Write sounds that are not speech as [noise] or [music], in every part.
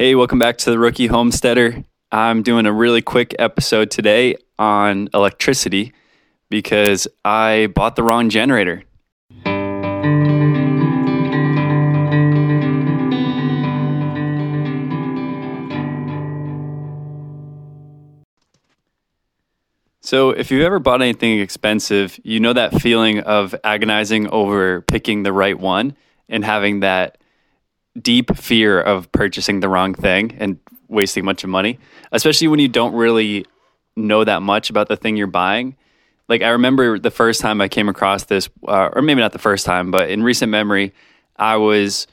Hey, welcome back to the Rookie Homesteader. I'm doing a really quick episode today on electricity because I bought the wrong generator. So, if you've ever bought anything expensive, you know that feeling of agonizing over picking the right one and having that deep fear of purchasing the wrong thing and wasting a bunch of money, especially when you don't really know that much about the thing you're buying. Like, I remember the first time I came across this, uh, or maybe not the first time, but in recent memory, I was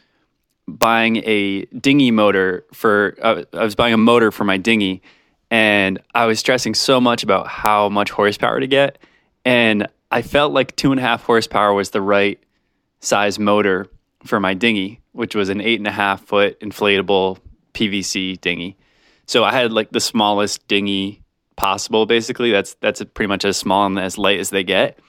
buying a dinghy motor for, uh, I was buying a motor for my dinghy and I was stressing so much about how much horsepower to get. And I felt like two and a half horsepower was the right size motor for my dinghy, which was an eight and a half foot inflatable PVC dinghy. So I had like the smallest dinghy possible. Basically, that's that's pretty much as small and as light as they get.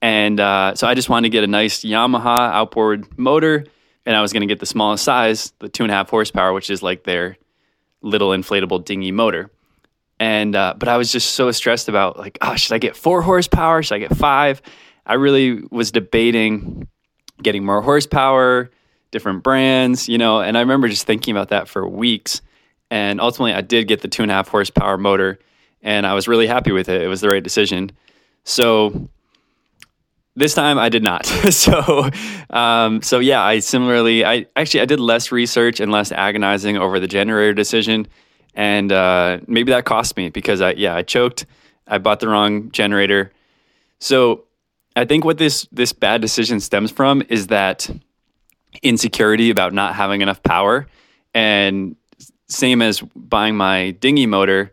And uh, so I just wanted to get a nice Yamaha outboard motor, and I was going to get the smallest size, the two and a half horsepower, which is like their little inflatable dinghy motor. And uh, but I was just so stressed about like, oh, should I get four horsepower? Should I get five? I really was debating getting more horsepower, different brands, you know. And I remember just thinking about that for weeks. And ultimately, I did get the two and a half horsepower motor, and I was really happy with it. It was the right decision. So this time I did not. [laughs] so, um, so yeah, I similarly, I actually I did less research and less agonizing over the generator decision and uh, maybe that cost me because I yeah I choked. I bought the wrong generator. So I think what this this bad decision stems from is that insecurity about not having enough power, and same as buying my dinghy motor.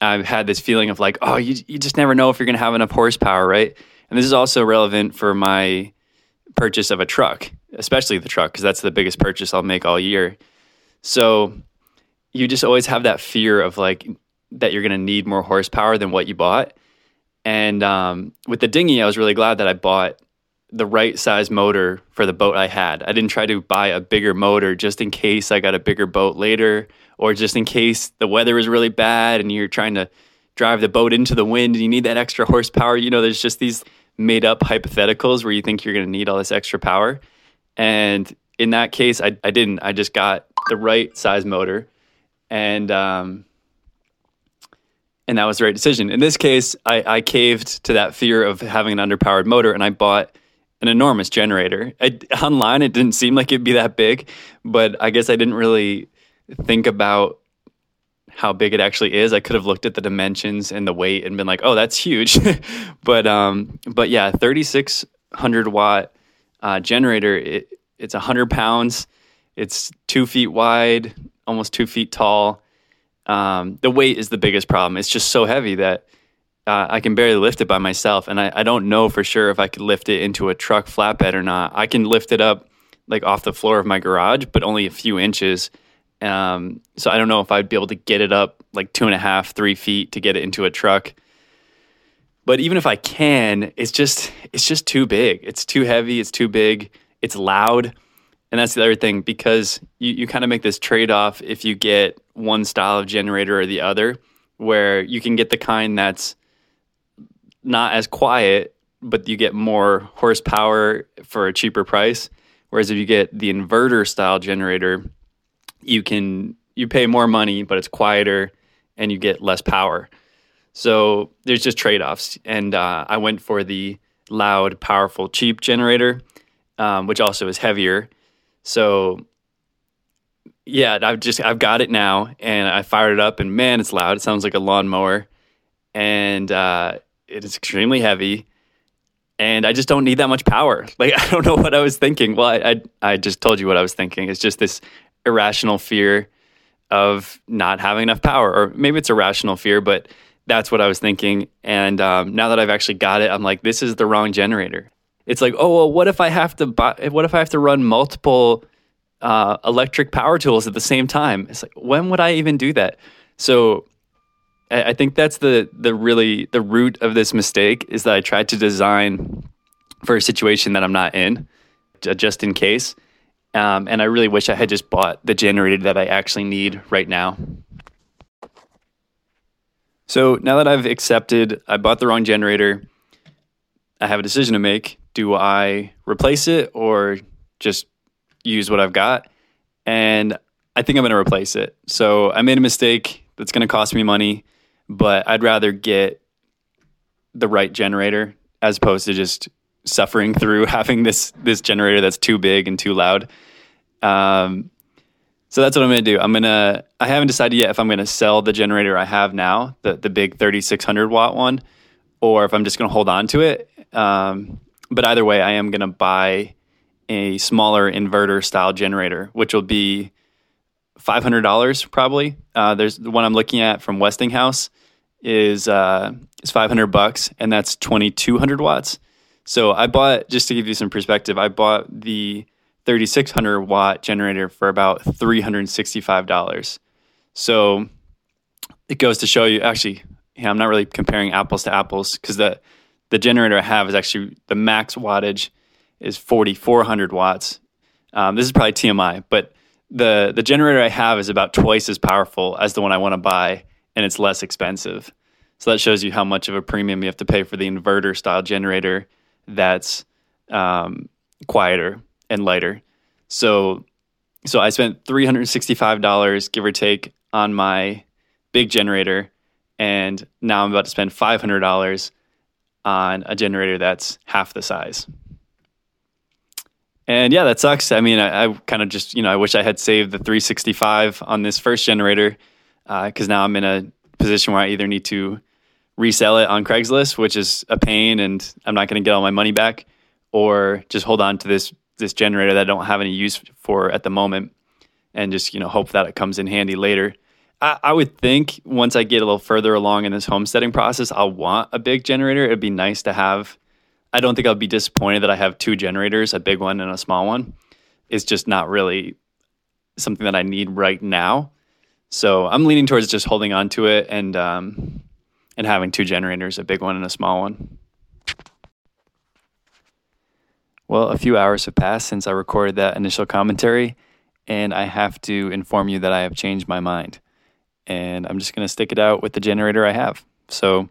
I've had this feeling of like, oh, you you just never know if you're going to have enough horsepower, right? And this is also relevant for my purchase of a truck, especially the truck, because that's the biggest purchase I'll make all year. So you just always have that fear of like that you're going to need more horsepower than what you bought. And um, with the dinghy, I was really glad that I bought the right size motor for the boat I had. I didn't try to buy a bigger motor just in case I got a bigger boat later, or just in case the weather is really bad and you're trying to drive the boat into the wind and you need that extra horsepower. You know, there's just these made up hypotheticals where you think you're going to need all this extra power. And in that case, I, I didn't. I just got the right size motor and um, and that was the right decision. In this case, I, I caved to that fear of having an underpowered motor, and I bought an enormous generator. I, online, it didn't seem like it'd be that big, but I guess I didn't really think about how big it actually is. I could have looked at the dimensions and the weight and been like, "Oh, that's huge," [laughs] but um, but yeah, thirty six hundred watt uh, generator. It, it's hundred pounds. It's two feet wide, almost two feet tall. Um, the weight is the biggest problem. It's just so heavy that uh, I can barely lift it by myself, and I, I don't know for sure if I could lift it into a truck flatbed or not. I can lift it up like off the floor of my garage, but only a few inches. Um, so I don't know if I'd be able to get it up like two and a half, three feet to get it into a truck. But even if I can, it's just it's just too big. It's too heavy. It's too big. It's loud. And that's the other thing because you, you kind of make this trade off if you get one style of generator or the other, where you can get the kind that's not as quiet, but you get more horsepower for a cheaper price. Whereas if you get the inverter style generator, you can you pay more money, but it's quieter and you get less power. So there's just trade offs. And uh, I went for the loud, powerful, cheap generator, um, which also is heavier so yeah, I've just I've got it now, and I fired it up, and man, it's loud. It sounds like a lawnmower, and uh, it is extremely heavy. And I just don't need that much power. [laughs] Like I don't know what I was thinking. Well, I I, I just told you what I was thinking. It's just this irrational fear of not having enough power, or maybe it's a rational fear, but that's what I was thinking. And um, now that I've actually got it, I'm like, this is the wrong generator it's like, oh well, what if I have to buy? What if I have to run multiple uh, electric power tools at the same time? It's like, when would I even do that? So, I, think that's the the really the root of this mistake is that I tried to design for a situation that I'm not in, just in case. Um, and I really wish I had just bought the generator that I actually need right now. So now that I've accepted I bought the wrong generator, I have a decision to make. Do I replace it or just use what I've got? And I think I'm going to replace it. So I made a mistake that's going to cost me money, but I'd rather get the right generator as opposed to just suffering through [laughs] having this this generator that's too big and too loud. Um, so that's what I'm going to do. I'm going to I haven't decided yet if I'm going to sell the generator I have now, the the big 3600 watt one, or if I'm just going to hold on to it. Um, but either way, I am going to buy a smaller inverter style generator, which will be five hundred dollars probably. Uh, there's the one I'm looking at from Westinghouse is uh, is five hundred bucks, and that's twenty two hundred watts. So I bought just to give you some perspective. I bought the thirty six hundred watt generator for about three hundred sixty five dollars. So it goes to show you. Actually, yeah, I'm not really comparing apples to apples because the the generator I have is actually the max wattage is 4400 watts. Um, this is probably TMI, but the the generator I have is about twice as powerful as the one I want to buy, and it's less expensive. So that shows you how much of a premium you have to pay for the inverter style generator that's um, quieter and lighter. So so I spent three hundred sixty five dollars, give or take, on my big generator, and now I'm about to spend five hundred dollars on a generator that's half the size. And yeah, that sucks. I mean, I, I kind of just, you know, I wish I had saved the 365 on this first generator because uh, now I'm in a position where I either need to resell it on Craigslist, which is a pain and I'm not going to get all my money back, or just hold on to this this generator that I don't have any use for at the moment and just, you know, hope that it comes in handy later. I, I would think once I get a little further along in this homesteading process, I'll want a big generator. It'd be nice to have I don't think I'll be disappointed that I have two generators, a big one and a small one. It's just not really something that I need right now. So I'm leaning towards just holding on to it and um, and having two generators, a big one and a small one. Well, a few hours have passed since I recorded that initial commentary, and I have to inform you that I have changed my mind. And I'm just going to stick it out with the generator I have. So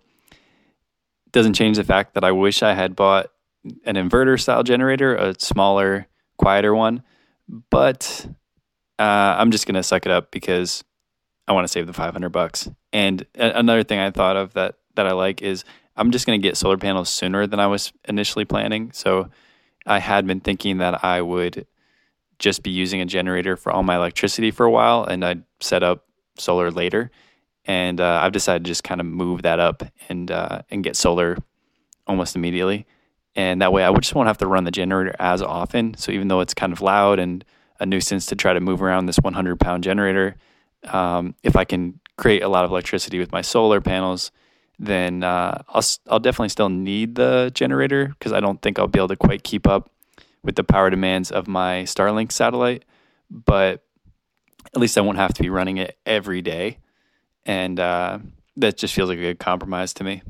doesn't change the fact that I wish I had bought an inverter style generator, a smaller, quieter one. But uh, I'm just gonna suck it up because I want to save the 500 bucks. And another thing I thought of that that I like is I'm just gonna get solar panels sooner than I was initially planning. So I had been thinking that I would just be using a generator for all my electricity for a while, and I'd set up solar later and uh, I've decided to just kind of move that up and uh, and get solar almost immediately. And that way, I just won't have to run the generator as often. So even though it's kind of loud and a nuisance to try to move around this 100 pound generator, um, if I can create a lot of electricity with my solar panels, then uh, I'll I'll definitely still need the generator because I don't think I'll be able to quite keep up with the power demands of my Starlink satellite. But at least I won't have to be running it every day and uh, that just feels like a good compromise to me.